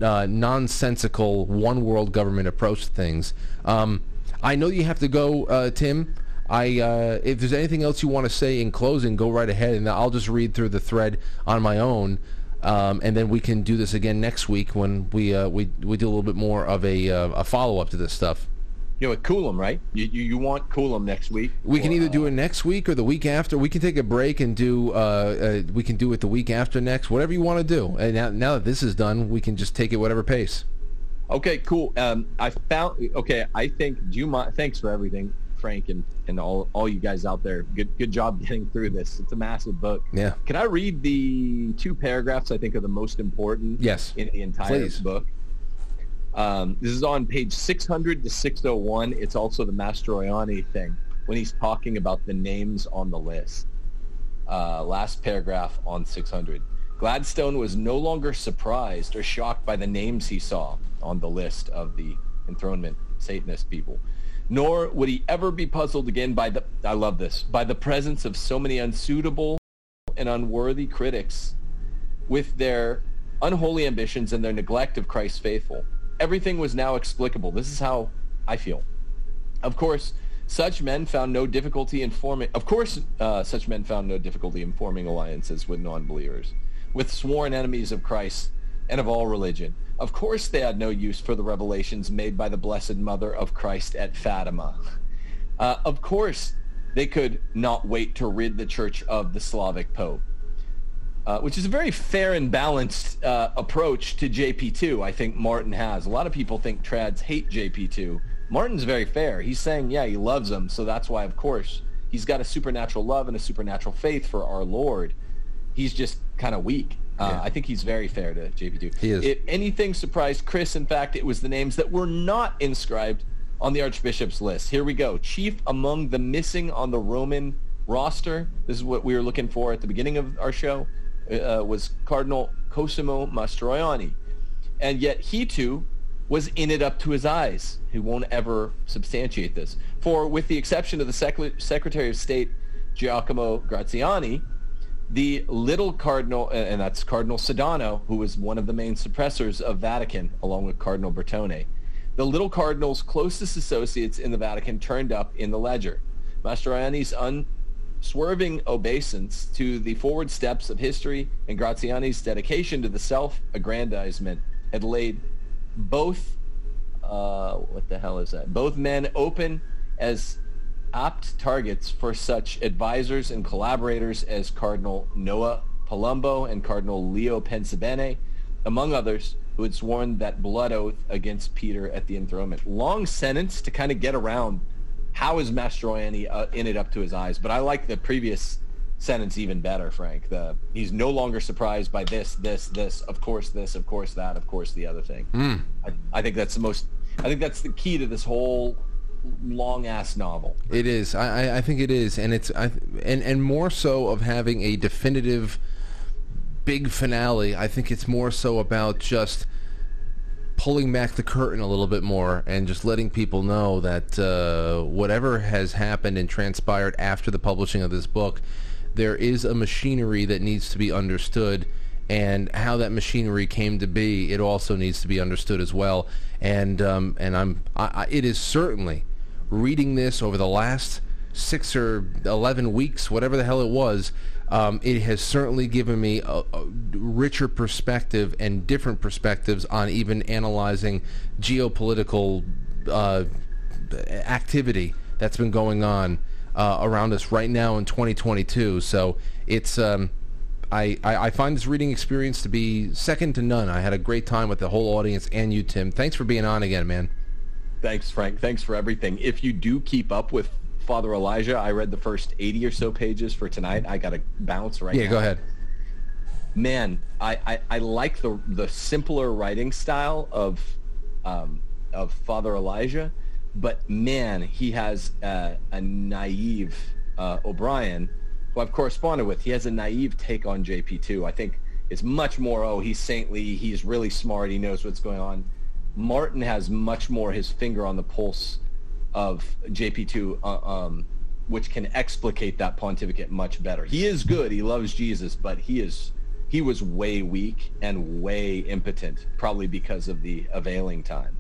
uh, nonsensical one world government approach to things. Um, I know you have to go, uh, Tim. I uh, if there's anything else you want to say in closing, go right ahead, and I'll just read through the thread on my own, um, and then we can do this again next week when we uh, we we do a little bit more of a uh, a follow up to this stuff you know, Coolum, right? You, you, you want Coolum next week? We or, can either do it next week or the week after. We can take a break and do. Uh, uh, we can do it the week after next. Whatever you want to do. And now, now that this is done, we can just take it whatever pace. Okay, cool. Um, I found. Okay, I think. Do you mind? Thanks for everything, Frank, and, and all all you guys out there. Good good job getting through this. It's a massive book. Yeah. Can I read the two paragraphs I think are the most important? Yes. In the entire Please. book. Um, this is on page 600 to 601. It's also the Mastroianni thing when he's talking about the names on the list. Uh, last paragraph on 600. Gladstone was no longer surprised or shocked by the names he saw on the list of the enthronement Satanist people. Nor would he ever be puzzled again by the, I love this, by the presence of so many unsuitable and unworthy critics with their unholy ambitions and their neglect of Christ's faithful everything was now explicable. This is how I feel. Of course, such men found no difficulty in forming. Of course, uh, such men found no difficulty in forming alliances with non-believers, with sworn enemies of Christ and of all religion. Of course, they had no use for the revelations made by the Blessed Mother of Christ at Fatima. Uh, of course, they could not wait to rid the church of the Slavic Pope. Uh, which is a very fair and balanced uh, approach to JP2. I think Martin has. A lot of people think trads hate JP2. Martin's very fair. He's saying, yeah, he loves them, so that's why, of course, he's got a supernatural love and a supernatural faith for our Lord. He's just kind of weak. Uh, yeah. I think he's very fair to JP2. He is. If anything surprised Chris, in fact, it was the names that were not inscribed on the Archbishop's list. Here we go. Chief among the missing on the Roman roster. This is what we were looking for at the beginning of our show uh, was Cardinal Cosimo Mastroianni. And yet he too was in it up to his eyes. He won't ever substantiate this. For with the exception of the Sec- Secretary of State Giacomo Graziani, the little cardinal, and that's Cardinal Sodano, who was one of the main suppressors of Vatican, along with Cardinal Bertone. The little cardinal's closest associates in the Vatican turned up in the ledger. Mastroianni's un- swerving obeisance to the forward steps of history and Graziani's dedication to the self-aggrandizement had laid both, uh, what the hell is that? Both men open as apt targets for such advisors and collaborators as Cardinal Noah Palombo and Cardinal Leo Pensabene, among others, who had sworn that blood oath against Peter at the enthronement. Long sentence to kind of get around how is Mastroianni uh, in it up to his eyes? But I like the previous sentence even better, Frank. The he's no longer surprised by this, this, this, of course this, of course that, of course the other thing. Mm. I, I think that's the most. I think that's the key to this whole long ass novel. It is. I, I think it is, and it's I, and and more so of having a definitive big finale. I think it's more so about just pulling back the curtain a little bit more and just letting people know that uh, whatever has happened and transpired after the publishing of this book, there is a machinery that needs to be understood and how that machinery came to be, it also needs to be understood as well. And um, and I'm I, I, it is certainly reading this over the last six or eleven weeks, whatever the hell it was, um, it has certainly given me a, a, richer perspective and different perspectives on even analyzing geopolitical uh, activity that's been going on uh, around us right now in 2022. So it's um, I, I, I, find this reading experience to be second to none. I had a great time with the whole audience and you, Tim. Thanks for being on again, man. Thanks, Frank. Thanks for everything. If you do keep up with Father Elijah. I read the first 80 or so pages for tonight. I got to bounce right now. yeah, now. go ahead. Man, I, I, I, like the the simpler writing style of um, of Father Elijah, but man, he has a, a naive uh, O'Brien, who I've corresponded with. He has a naive take on JP2. I think it's much more, oh, he's saintly, he's really smart, he knows what's going on. Martin has much more his finger on the pulse of JP2, uh, um, which can explicate that pontificate much better. He is good. He loves Jesus, but he is he was way weak and way impotent, probably because of the availing time.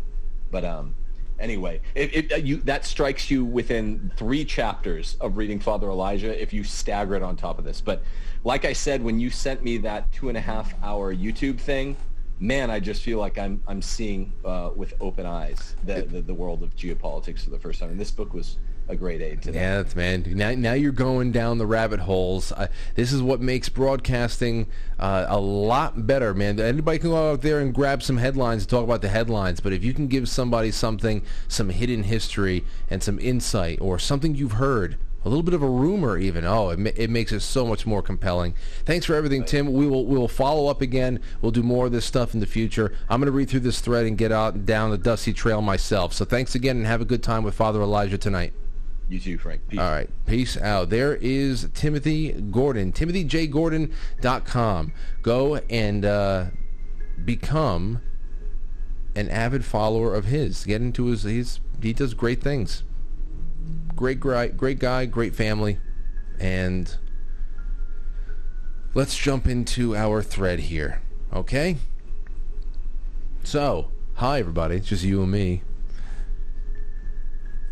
But um, anyway, uh, you, that strikes you within three chapters of reading Father Elijah if you stagger it on top of this. But like I said, when you sent me that two and a half hour YouTube thing, man, I just feel like I'm I'm seeing uh, with open eyes the, the, the world of geopolitics for the first time. And this book was a great aid to that. Yeah, man. Now, now you're going down the rabbit holes. Uh, this is what makes broadcasting uh, a lot better, man. Anybody can go out there and grab some headlines and talk about the headlines, but if you can give somebody something, some hidden history and some insight or something you've heard a little bit of a rumor even. Oh, it, it makes it so much more compelling. Thanks for everything, Tim. We will we will follow up again. We'll do more of this stuff in the future. I'm going to read through this thread and get out and down the dusty trail myself. So thanks again and have a good time with Father Elijah tonight. You too, Frank. Peace. All right. Peace out. There is Timothy Gordon. TimothyJGordon.com. Go and uh, become an avid follower of his. Get into his. He's, he does great things great, great, great guy, great family, and let's jump into our thread here. Okay. So, hi everybody. It's just you and me.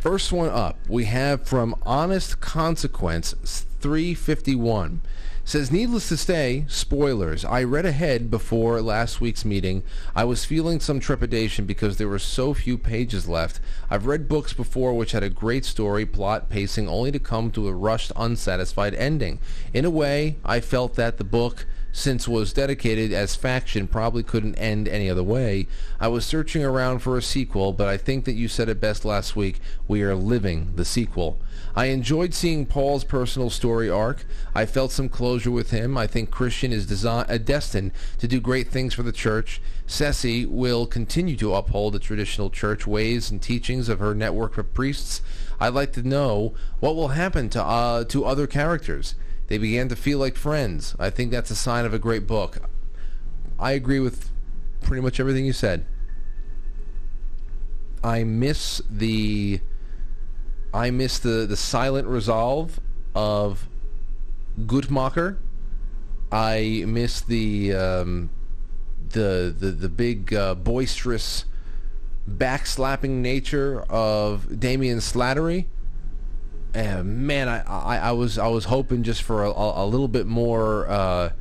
First one up, we have from Honest Consequence 351. Says, needless to say, spoilers. I read ahead before last week's meeting. I was feeling some trepidation because there were so few pages left. I've read books before which had a great story, plot, pacing, only to come to a rushed, unsatisfied ending. In a way, I felt that the book since was dedicated as faction probably couldn't end any other way. I was searching around for a sequel, but I think that you said it best last week. We are living the sequel. I enjoyed seeing Paul's personal story arc. I felt some closure with him. I think Christian is desi- uh, destined to do great things for the church. Cessi will continue to uphold the traditional church ways and teachings of her network of priests. I'd like to know what will happen to uh, to other characters. They began to feel like friends. I think that's a sign of a great book. I agree with pretty much everything you said. I miss the I miss the, the silent resolve of Guttmacher. I miss the um, the the the big uh, boisterous backslapping nature of Damian Slattery and man, I, I, I, was I was hoping just for a, a little bit more uh,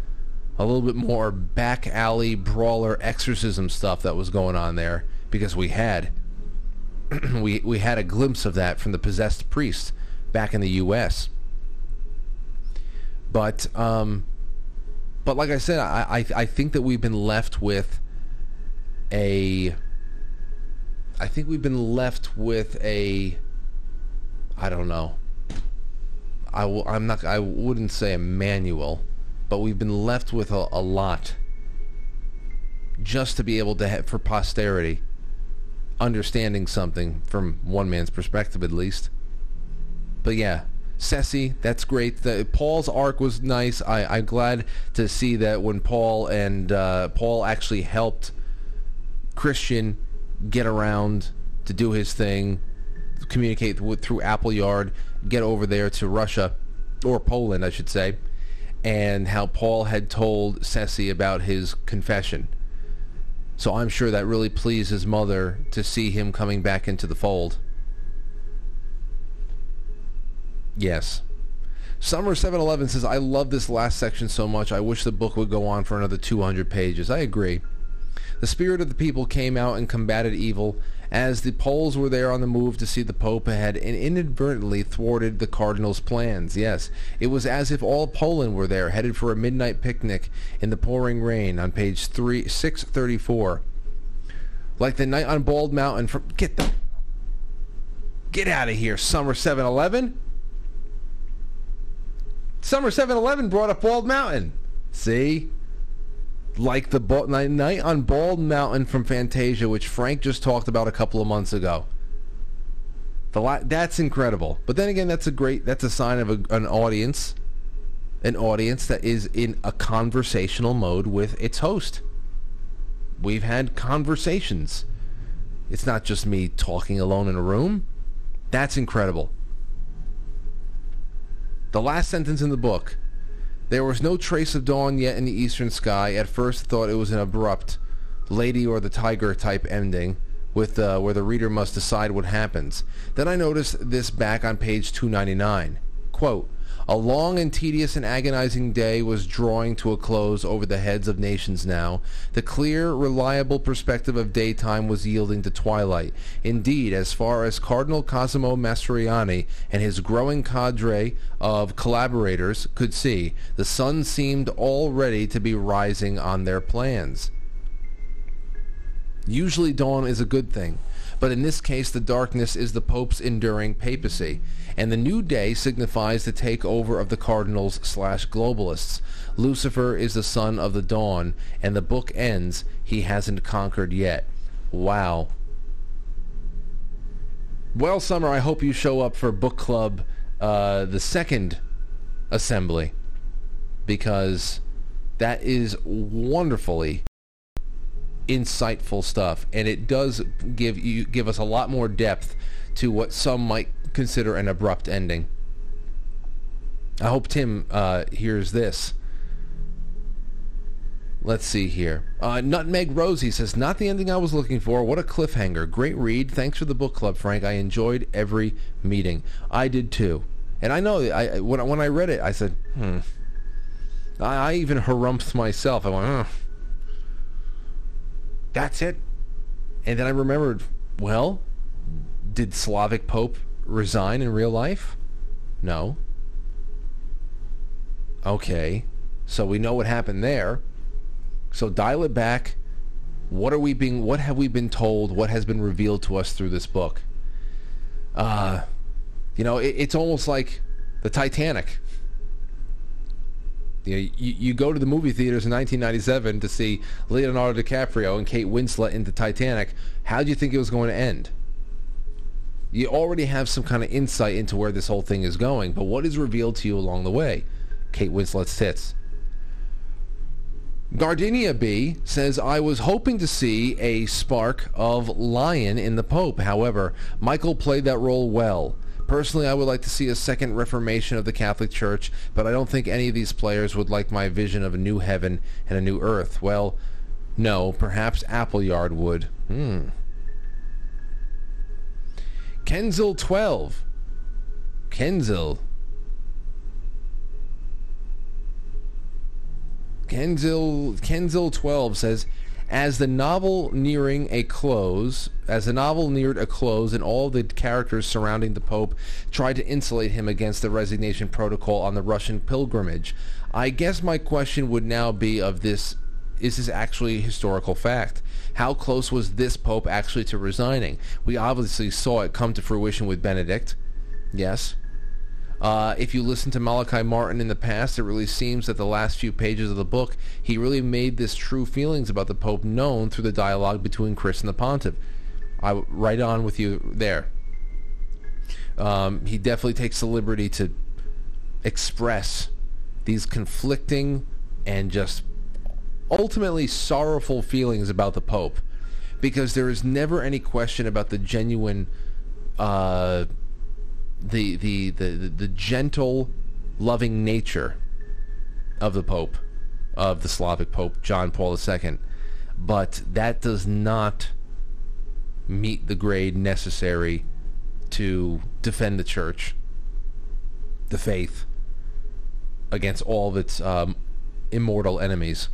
a little bit more back alley brawler exorcism stuff that was going on there because we had we we had a glimpse of that from the possessed priest back in the U.S. But um, but like I said, I, I I think that we've been left with a I think we've been left with a I don't know I'm not. I wouldn't say a manual, but we've been left with a, a lot just to be able to have for posterity understanding something from one man's perspective at least. But yeah, Cessi, that's great. The, Paul's arc was nice. I, I'm glad to see that when Paul and uh, Paul actually helped Christian get around to do his thing, communicate with, through Appleyard get over there to Russia, or Poland, I should say, and how Paul had told Cessi about his confession. So I'm sure that really pleased his mother to see him coming back into the fold. Yes. Summer 711 says, I love this last section so much. I wish the book would go on for another 200 pages. I agree. The spirit of the people came out and combated evil as the Poles were there on the move to see the Pope had inadvertently thwarted the Cardinal's plans. Yes, it was as if all Poland were there, headed for a midnight picnic in the pouring rain on page three, 634. Like the night on Bald Mountain from... Get the... Get out of here, Summer 7-Eleven. Summer 7-Eleven brought up Bald Mountain. See? Like the night on Bald Mountain from Fantasia, which Frank just talked about a couple of months ago. La- that's incredible. But then again, that's a great. That's a sign of a, an audience, an audience that is in a conversational mode with its host. We've had conversations. It's not just me talking alone in a room. That's incredible. The last sentence in the book there was no trace of dawn yet in the eastern sky. At first, thought it was an abrupt Lady or the Tiger type ending, with uh, where the reader must decide what happens. Then I noticed this back on page 299. Quote, a long and tedious and agonizing day was drawing to a close over the heads of nations now. The clear, reliable perspective of daytime was yielding to twilight. Indeed, as far as Cardinal Cosimo Mastroianni and his growing cadre of collaborators could see, the sun seemed already to be rising on their plans. Usually dawn is a good thing, but in this case the darkness is the Pope's enduring papacy and the new day signifies the takeover of the cardinals slash globalists. Lucifer is the son of the dawn, and the book ends, he hasn't conquered yet. Wow. Well, Summer, I hope you show up for book club, uh, the second assembly, because that is wonderfully insightful stuff, and it does give you give us a lot more depth to what some might consider an abrupt ending. I hope Tim uh, hears this. Let's see here. Uh, Nutmeg Rosie says, "Not the ending I was looking for. What a cliffhanger! Great read. Thanks for the book club, Frank. I enjoyed every meeting. I did too. And I know I when when I read it, I said, hmm. I, I even harumphed myself. I went, that's it. And then I remembered, well, did Slavic Pope resign in real life? No. Okay, so we know what happened there." So dial it back. What are we being? What have we been told? What has been revealed to us through this book? Uh, you know, it, it's almost like the Titanic. You, know, you, you go to the movie theaters in 1997 to see Leonardo DiCaprio and Kate Winslet in the Titanic. How do you think it was going to end? You already have some kind of insight into where this whole thing is going, but what is revealed to you along the way? Kate Winslet's tits. Gardenia B says, I was hoping to see a spark of lion in the Pope. However, Michael played that role well. Personally, I would like to see a second reformation of the Catholic Church, but I don't think any of these players would like my vision of a new heaven and a new earth. Well, no, perhaps Appleyard would. Hmm. Kenzil 12. Kenzil. Kenzil Kenzil 12 says as the novel nearing a close, as the novel neared a close and all the characters surrounding the Pope tried to insulate him against the resignation protocol on the Russian pilgrimage, I guess my question would now be of this is this actually a historical fact? How close was this Pope actually to resigning? We obviously saw it come to fruition with Benedict. Yes. Uh, if you listen to Malachi Martin in the past, it really seems that the last few pages of the book, he really made this true feelings about the Pope known through the dialogue between Chris and the Pontiff. I right on with you there. Um, he definitely takes the liberty to express these conflicting and just ultimately sorrowful feelings about the Pope, because there is never any question about the genuine. Uh, the, the, the, the gentle, loving nature of the Pope, of the Slavic Pope, John Paul II. But that does not meet the grade necessary to defend the church, the faith, against all of its um, immortal enemies.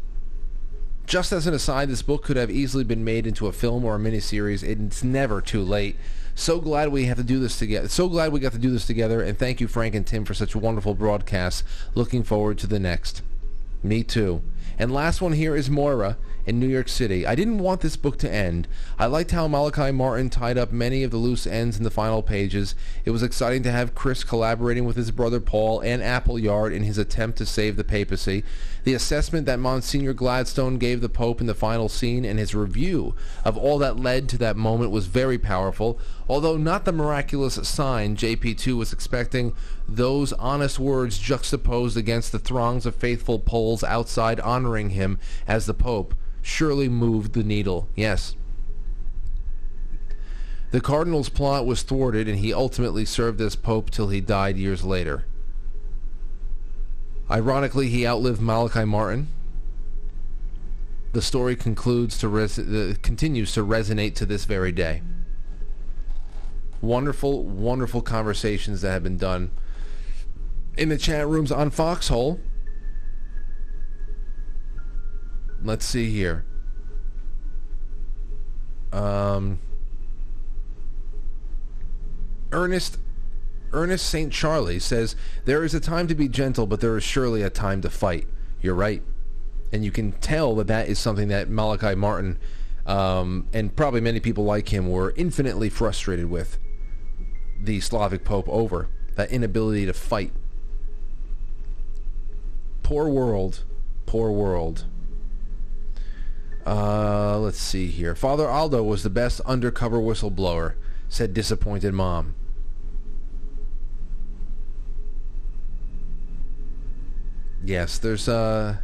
Just as an aside, this book could have easily been made into a film or a miniseries. It's never too late. So glad we have to do this together. So glad we got to do this together. And thank you, Frank and Tim, for such wonderful broadcasts. Looking forward to the next. Me too. And last one here is Moira in New York City. I didn't want this book to end. I liked how Malachi Martin tied up many of the loose ends in the final pages. It was exciting to have Chris collaborating with his brother Paul and Appleyard in his attempt to save the papacy. The assessment that Monsignor Gladstone gave the Pope in the final scene and his review of all that led to that moment was very powerful. Although not the miraculous sign JP2 was expecting, those honest words juxtaposed against the throngs of faithful Poles outside honoring him as the Pope surely moved the needle. Yes. The Cardinal's plot was thwarted and he ultimately served as Pope till he died years later. Ironically, he outlived Malachi Martin. The story concludes to res- uh, continues to resonate to this very day. Wonderful, wonderful conversations that have been done in the chat rooms on Foxhole. Let's see here. Um, Ernest Ernest St. Charlie says, There is a time to be gentle, but there is surely a time to fight. You're right. And you can tell that that is something that Malachi Martin um, and probably many people like him were infinitely frustrated with the Slavic Pope over. That inability to fight. Poor world. Poor world. Uh, let's see here. Father Aldo was the best undercover whistleblower, said disappointed mom. Yes, there's uh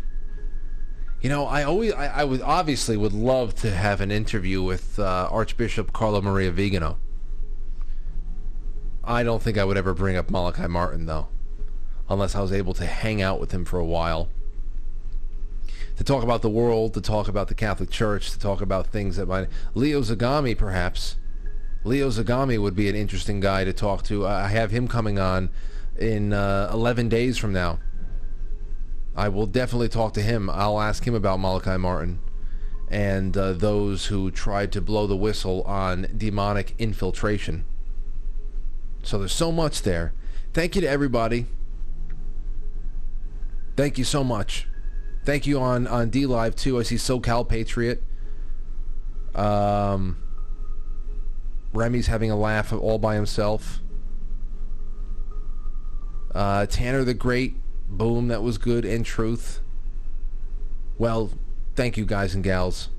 you know, I always I, I would obviously would love to have an interview with uh, Archbishop Carlo Maria Vigano. I don't think I would ever bring up Malachi Martin though, unless I was able to hang out with him for a while. to talk about the world, to talk about the Catholic Church, to talk about things that might Leo Zagami perhaps. Leo Zagami would be an interesting guy to talk to. I have him coming on in uh, 11 days from now. I will definitely talk to him. I'll ask him about Malachi Martin and uh, those who tried to blow the whistle on demonic infiltration. So there's so much there. Thank you to everybody. Thank you so much. Thank you on on DLive too. I see SoCal Patriot. Um, Remy's having a laugh all by himself. Uh, Tanner the Great, boom, that was good. In truth, well, thank you guys and gals.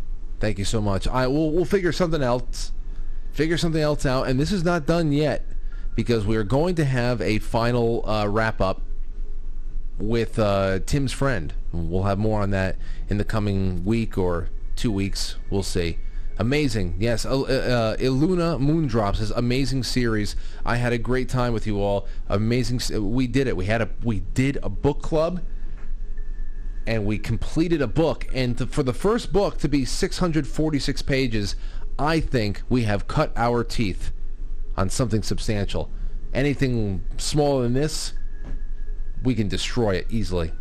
Thank you so much. I will we'll figure something else, figure something else out, and this is not done yet because we are going to have a final uh, wrap up with uh, Tim's friend. We'll have more on that in the coming week or two weeks. We'll see. Amazing. Yes, uh, uh, Iluna Moondrops is amazing series. I had a great time with you all. Amazing. We did it. We had a we did a book club and we completed a book and to, for the first book to be 646 pages, I think we have cut our teeth on something substantial. Anything smaller than this, we can destroy it easily.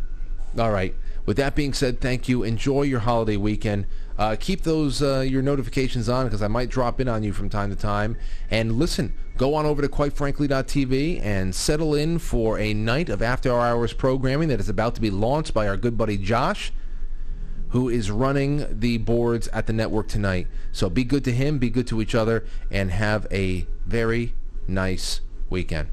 All right. With that being said, thank you. Enjoy your holiday weekend. Uh, keep those uh, your notifications on because I might drop in on you from time to time. And listen, go on over to quitefrankly.tv and settle in for a night of after hours programming that is about to be launched by our good buddy Josh, who is running the boards at the network tonight. So be good to him, be good to each other, and have a very nice weekend.